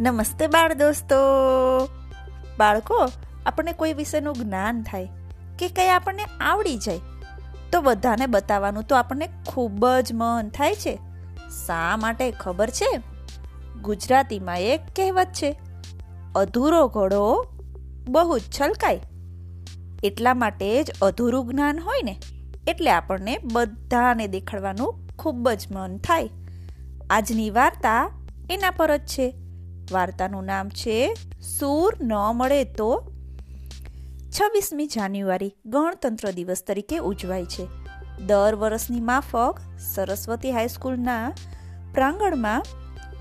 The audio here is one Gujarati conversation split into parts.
નમસ્તે બાળ દોસ્તો. બાળકો, આપણને કોઈ વિષયનું જ્ઞાન થાય કે કંઈ આપણને આવડી જાય, તો બધાને બતાવવાનું તો આપણને ખૂબ જ મન થાય છે. શા માટે ખબર છે? ગુજરાતીમાં એક કહેવત છે, અધૂરો ઘોડો બહુ જ છલકાય. એટલા માટે જ અધૂરું જ્ઞાન હોય ને, એટલે આપણને બધાને દેખાડવાનું ખૂબ જ મન થાય. આજની વાર્તા એના પર જ છે. વાર્તાનું નામ છે, સૂર ન મળે તો છવ્વીસમી જાન્યુઆરી ગણતંત્ર દિવસ તરીકે ઉજવાય છે. દર વર્ષની માફક સરસ્વતી હાઈસ્કૂલના પ્રાંગણમાં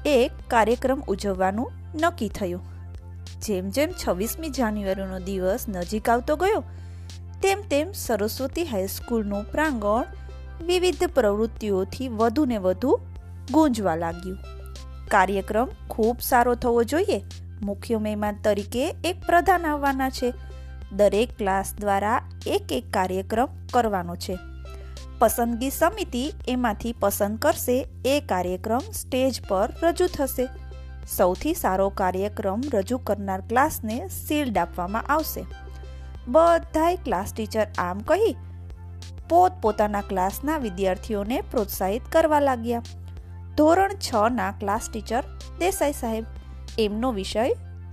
એક કાર્યક્રમ ઉજવવાનું નક્કી થયું. જેમ જેમ છવ્વીસમી જાન્યુઆરીનો દિવસ નજીક આવતો ગયો, તેમ તેમ સરસ્વતી હાઈસ્કૂલનું પ્રાંગણ વિવિધ પ્રવૃત્તિઓથી વધુ ને વધુ ગુંજવા લાગ્યું. કાર્યક્રમ ખૂબ સારો થવો જોઈએ. મુખ્ય મહેમાન તરીકે એક પ્રધાન આવવાના છે. દરેક ક્લાસ દ્વારા એક એક કાર્યક્રમ કરવાનો છે. પસંદગી સમિતિ એમાંથી પસંદ કરશે એ કાર્યક્રમ સ્ટેજ પર રજૂ થશે. સૌથી સારો કાર્યક્રમ રજૂ કરનાર ક્લાસને શિલ્ડ આપવામાં આવશે. બધાય ક્લાસ ટીચર આમ કહી પોત પોતાના ક્લાસના વિદ્યાર્થીઓને પ્રોત્સાહિત કરવા લાગ્યા. ધોરણ છ ના ક્લાસ ટીચર દેસાઈ સાહેબ. એમનો વિષય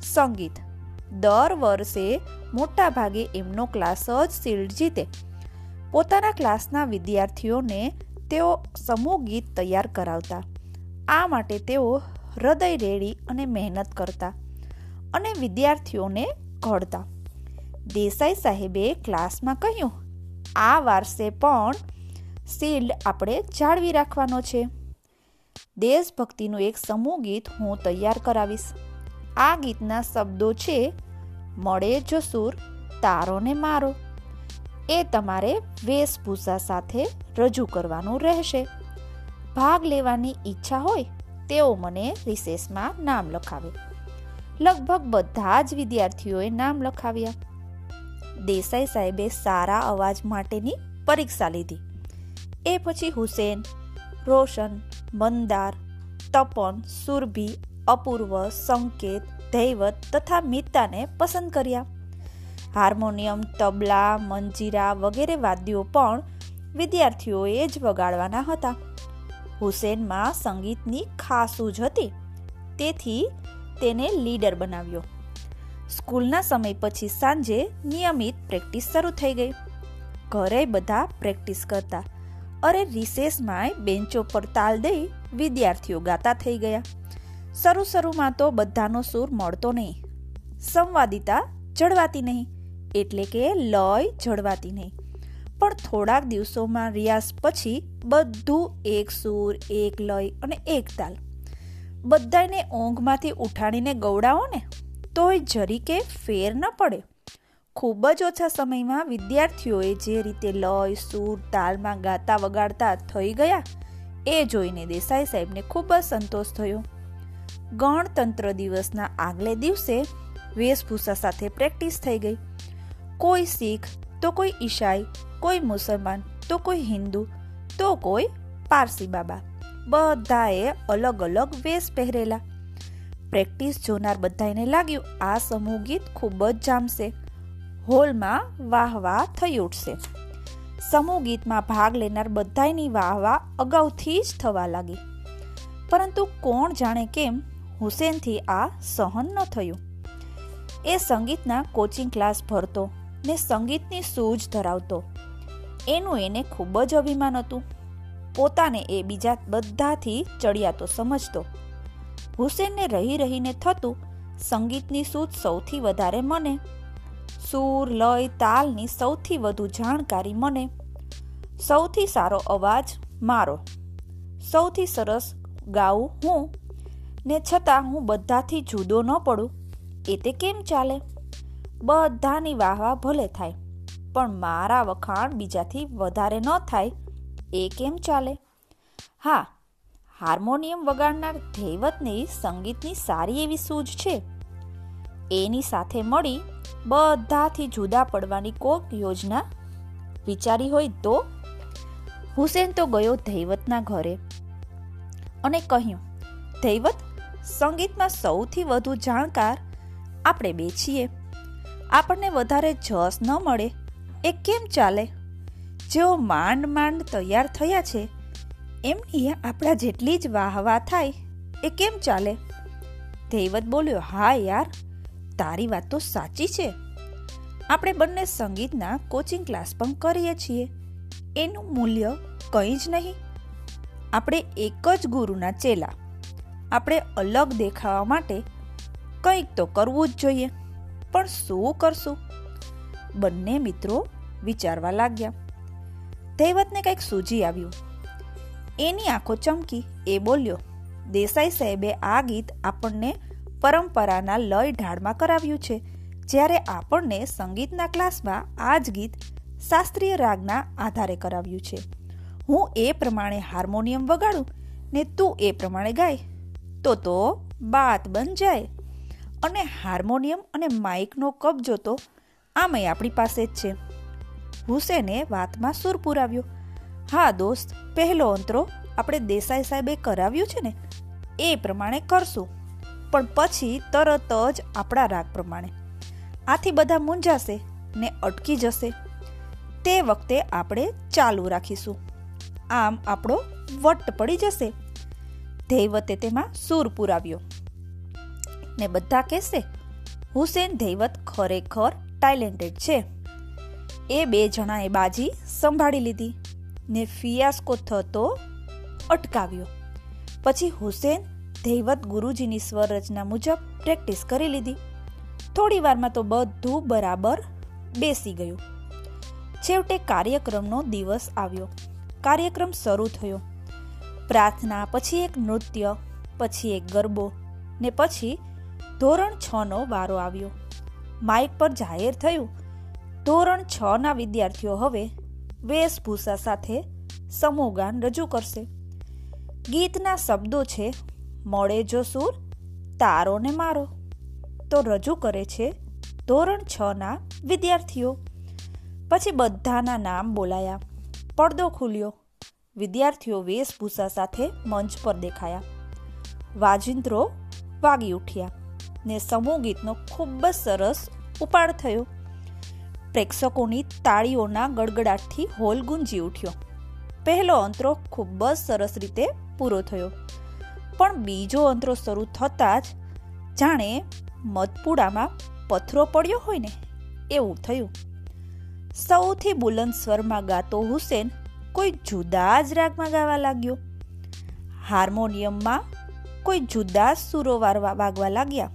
સંગીત. દર વર્ષે મોટા ભાગે એમનો ક્લાસ જ શિલ્ડ જીતે. પોતાના ક્લાસના વિદ્યાર્થીઓને તેઓ સમૂહ ગીત તૈયાર કરાવતા. આ માટે તેઓ હૃદય રેડી અને મહેનત કરતા અને વિદ્યાર્થીઓને ઘડતા. દેસાઈ સાહેબે ક્લાસમાં કહ્યું, આ વારસે પણ શિલ્ડ આપણે જાળવી રાખવાનો છે. દેશભક્તિનું એક સમૂહ ગીત હું તૈયાર કરાવીશ. આ ગીતના શબ્દો છે, મળે જો સુર તારોને મારો. એ તમારે વેશભૂષા સાથે રજૂ કરવાનું રહેશે. ભાગ લેવાની ઈચ્છા હોય, તેઓ મને રિસેસમાં નામ લખાવે. લગભગ બધા જ વિદ્યાર્થીઓએ નામ લખાવ્યા. દેસાઈ સાહેબે સારા અવાજ માટેની પરીક્ષા લીધી. એ પછી હુસેન, રોશન મંદાર, તપન, સુરભી, અપૂર્વ, સંકેત ધૈવત તથા મિતાને પસંદ કર્યા. હાર્મોનિયમ, તબલા, મંજીરા વગેરે વાદ્યો પણ વિદ્યાર્થીઓએ જ વગાડવાના હતા. હુસેનમાં સંગીતની ખાસ ઉજ હતી, તેથી તેને લીડર બનાવ્યો. સ્કૂલના સમય પછી સાંજે નિયમિત પ્રેક્ટિસ શરૂ થઈ ગઈ. ઘરે બધા પ્રેક્ટિસ કરતા અરે રિસેસમાંય બેન્ચો પર તાલ દઈ વિદ્યાર્થીઓ ગાતા થઈ ગયા. શરૂ શરૂમાં તો બધાનો સૂર મળતો નહીં. સંવાદિતા જળવાતી નહીં, એટલે કે લય જળવાતી નહીં. પણ થોડાક દિવસોમાં રિયાઝ પછી બધું એક સૂર, એક લય અને એક તાલ. બધાને ઊંઘમાંથી ઉઠાડીને ગવડાવો ને, તોય જરીકે ફેર ન પડે. ખૂબ જ ઓછા સમયમાં વિદ્યાર્થીઓએ જે રીતે લય, સૂર, તાલમાં ગાતા વગાડતા થઈ ગયા, એ જોઈને દેસાઈ સાહેબને ખૂબ જ સંતોષ થયો. ગણતંત્ર દિવસના આગલે દિવસે વેશભૂષા સાથે પ્રેક્ટિસ થઈ ગઈ. કોઈ શીખ, તો કોઈ ઈસાઈ, કોઈ મુસલમાન, તો કોઈ હિન્દુ, તો કોઈ પારસી બાબા. બધાએ અલગ અલગ વેશ પહેરેલા. પ્રેક્ટિસ જોનાર બધાને લાગ્યું, આ સમૂહ ગીત ખૂબ જ જામશે. હોલમાં વાહ વાહ થઈ ઉઠશે. સમૂહ ગીતમાં ભાગ લેનાર બધાની વાહ વાહ અગાઉથી જ થવા લાગી. પરંતુ કોણ જાણે કેમ હુસેનથી આ સહન ન થયું. એ સંગીતના કોચિંગ ક્લાસ ભરતો ને સંગીતની સૂઝ ધરાવતો. એનું એને ખૂબ જ અભિમાન હતું. પોતાને એ બીજા બધાથી ચડિયાતો સમજતો. હુસેનને રહી રહીને થતું સંગીતની સૂઝ સૌથી વધારે મને સૂર, લય, તાલની સૌથી વધુ જાણકારી મને. સૌથી સારો અવાજ મારો. સૌથી સરસ ગાઉં હું. ને છતાં હું બધાથી જુદો ન પડું. એ તે કેમ ચાલે? બધાની વાહવા ભલે થાય, પણ મારા વખાણ બીજાથી વધારે ન થાય. એ કેમ ચાલે? હા, હાર્મોનિયમ વગાડનાર ધૈવતની સંગીતની સારી એવી સૂઝ છે. એની સાથે મળી બધાથી જુદા પડવાની કોક યોજના વિચારી હોય તો? હુસેન તો ગયો ધૈવતના ઘરે અને કહ્યું ધૈવત સંગીતમાં સૌથી વધુ જાણકાર આપણે બે છીએ. આપણને વધારે જસ ન મળે. એ કેમ ચાલે? જેઓ માંડ માંડ તૈયાર થયા છે, એમની આપણા જેટલી જ વાહ વાહ થાય, એ કેમ ચાલે? ધૈવત બોલ્યો, હા યાર તારી વાત તો સાચી છે. આપણે બંને સંગીતના કોચિંગ ક્લાસ પણ કરીએ છીએ. એનું મૂલ્ય કંઈ જ નહીં. આપણે એક જ ગુરુના ચેલા. આપણે અલગ દેખાવા માટે કંઈક તો કરવું જ જોઈએ. પણ શું કરશું? બંને મિત્રો વિચારવા લાગ્યા. દૈવતને કંઈક સૂજી આવ્યું. એની આંખો ચમકી એ બોલ્યો, દેસાઈ સાહેબે આ ગીત આપણને પરંપરાના લય ઢાળમાં કરાવ્યું છે. જ્યારે આપણને સંગીતના ક્લાસમાં આ જ ગીત શાસ્ત્રીય રાગના આધારે કરાવ્યું છે. હું એ પ્રમાણે હાર્મોનિયમ વગાડું ને તું એ પ્રમાણે ગાય. તો તો બાત બન જાય. અને હાર્મોનિયમ અને માઇકનો કબજો તો આમય આપણી પાસે જ છે. હુસેને વાતમાં સુર પુરાવ્યો. હા દોસ્ત, પહેલો અંતરો આપણે દેસાઈ સાહેબે કરાવ્યું છે ને? એ પ્રમાણે કરશું. પણ પછી તરત જ આપણા રાગ પ્રમાણે. આથી બધા મૂંઝાશે ને અટકી જશે. તે વખતે આપણે ચાલુ રાખીશું. આમ આપણો વટ પડી જશે. ધૈવતે તેમાં સૂર પુરાવ્યો. ને બધા કહેશે, હુસેન ધૈવત ખરેખર ટાઇલેન્ટેડ છે. એ બે જણાએ બાજી સંભાળી લીધી ને ફિયાસ્કો થતો અટકાવ્યો. પછી હુસેન ધૈવત ગુરુજીની સ્વરચના મુજબ પ્રેક્ટિસ કરી લીધી. થોડી વારમાં તો બધું બરાબર બેસી ગયું. છેવટે કાર્યક્રમનો દિવસ આવ્યો. કાર્યક્રમ શરૂ થયો. પ્રાર્થના, પછી એક નૃત્ય, પછી એક ગરબો ને પછી ધોરણ છ નો વારો આવ્યો. માઇક પર જાહેર થયું, ધોરણ છ ના વિદ્યાર્થીઓ હવે વેશભૂષા સાથે સમૂહગાન રજૂ કરશે. ગીતના શબ્દો છે મળે જો સૂર? તારો ને મારો. તો રજૂ કરે છે, ધોરણ છ ના વિદ્યાર્થીઓ. પછી બધાના નામ બોલાયા. પડદો ખુલ્યો. વિદ્યાર્થીઓ વેશભૂષા સાથે મંચ પર દેખાયા. વાજિંત્રો વાગી ઉઠ્યા ને સમૂહ ગીતનો ખૂબ જ સરસ ઉપાડ થયો. પ્રેક્ષકોની તાળીઓના ગડગડાટથી હોલ ગુંજી ઉઠ્યો. પહેલો અંતરો ખૂબ જ સરસ રીતે પૂરો થયો. પણ બીજો અંતરો શરૂ થતાં જ જાણે મધપુડામાં પથરો પડ્યો હોય ને, એવું થયું. સૌથી બુલંદ સ્વરમાં ગાતો હુસેન કોઈ જુદા જ રાગમાં ગાવા લાગ્યો. હાર્મોનિયમમાં કોઈ જુદા જ સુરો વાગવા લાગ્યા.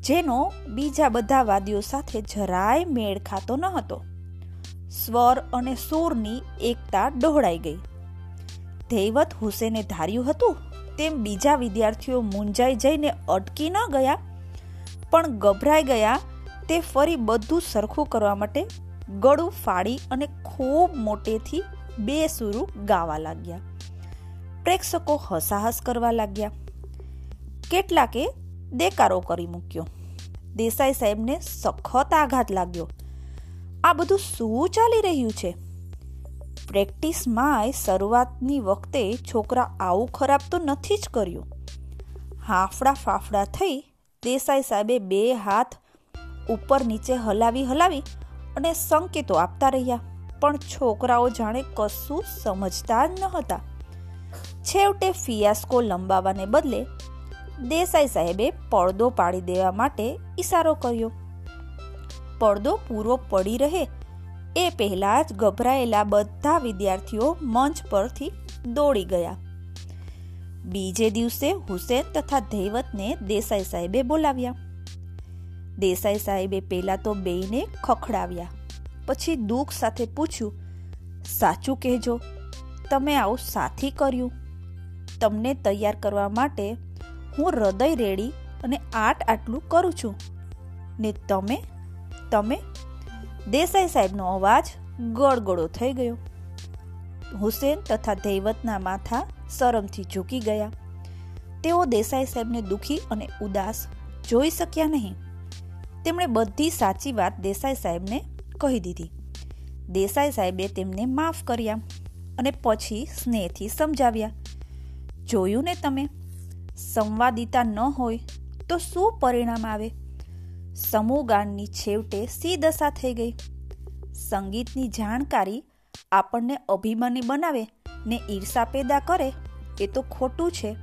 જેનો બીજા બધા વાદીઓ સાથે જરાય મેળ ખાતો ન હતો. સ્વર અને સૂરની એકતા ડહોળાઈ ગઈ. ધૈવત હુસેને ધાર્યું હતું તેમ બીજા વિદ્યાર્થીઓ મૂંઝાઈ જઈને અટકી ન ગયા, પણ ગભરાઈ ગયા, તે ફરી બધું સરખું કરવા માટે ગળું ફાડી અને ખૂબ મોટેથી બે સુરું ગાવા લાગ્યા. પ્રેક્ષકો હસાહસ કરવા લાગ્યા. કેટલાકે દેકારો કરી મૂક્યો. દેસાઈ સાહેબને સખત આઘાત લાગ્યો. આ બધું શું ચાલી રહ્યું છે? પ્રેક્ટિસમાંય શરૂઆતની વખતે છોકરા આવું ખરાબ તો નથી જ કર્યું. હાફડા ફાફડા થઈ દેસાઈ સાહેબે બે હાથ ઉપર નીચે હલાવી હલાવી અને સંકેતો આપતા રહ્યા. પણ છોકરાઓ જાણે કશું સમજતા જ ન હતા. છેવટે ફિયાસ્કો લંબાવાને બદલે દેસાઈ સાહેબે પડદો પાડી દેવા માટે ઈશારો કર્યો. પડદો પૂરો પડી રહે એ પહેલાં જ ગભરાયેલા બધા વિદ્યાર્થીઓ મંચ પરથી દોડી ગયા. બીજે દિવસે હુસેન તથા ધૈવતને દેસાઈ સાહેબે બોલાવ્યા. દેસાઈ સાહેબે પહેલા તો બેયને ખખડાવ્યા. પછી દુઃખ સાથે પૂછ્યું, સાચું કહેજો, તમે આવું સાથી કર્યું. તમને તૈયાર કરવા માટે હું હૃદય રેડી અને આટ આટલું કરું છું. ને તમે તમે દેસાઈ સાહેબનો અવાજ ગળગળો થઈ ગયો. હુસેન તથા દૈવતના માથા શરમથી ઝૂકી ગયા. તેઓ દેસાઈ સાહેબને દુખી અને ઉદાસ જોઈ શક્યા નહીં. તેમણે બધી સાચી વાત દેસાઈ સાહેબને કહી દીધી. દેસાઈ સાહેબે તેમને માફ કર્યા અને પછી સ્નેહથી સમજાવ્યા, જોયું ને તમે? સંવાદિતા ન હોય તો શું પરિણામ આવે? સમૂહગાનની છેવટે સી દશા થઈ ગઈ. સંગીતની જાણકારી આપણને અભિમાની બનાવે ને ઈર્ષા પેદા કરે એ તો ખોટું છે.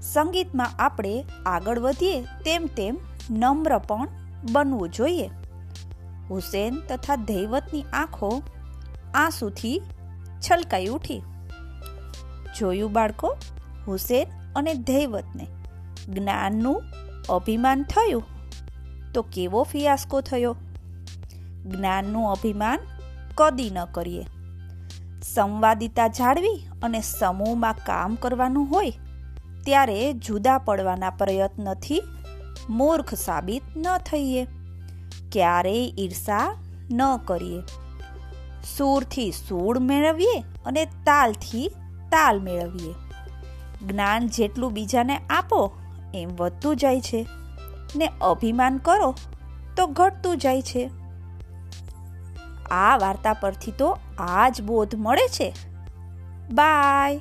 સંગીતમાં આપણે આગળ વધીએ તેમ તેમ નમ્ર પણ બનવું જોઈએ. હુસેન તથા દૈવતની આંખો આંસુથી છલકાઈ ઉઠી. જોયું બાળકો? હુસેન અને દૈવતને જ્ઞાનનું અભિમાન થયું. તો કેવો ફિયાસ્કો થયો? જ્ઞાનનું અભિમાન કદી ન કરીએ. સંવાદિતા જાળવી અને સમૂહમાં કામ કરવાનું હોય, ત્યારે જુદા પડવાના પ્રયત્નથી મૂર્ખ સાબિત ન થઈએ. ક્યારેય ઈર્ષા ન કરીએ. સૂરથી સૂળ મેળવીએ અને તાલથી તાલ મેળવીએ. જ્ઞાન જેટલું બીજાને આપો, એમ વધતું જાય છે. ને અભિમાન કરો, તો ઘટતું જાય છે. આ વાર્તા પરથી તો આ જ બોધ મળે છે. બાય.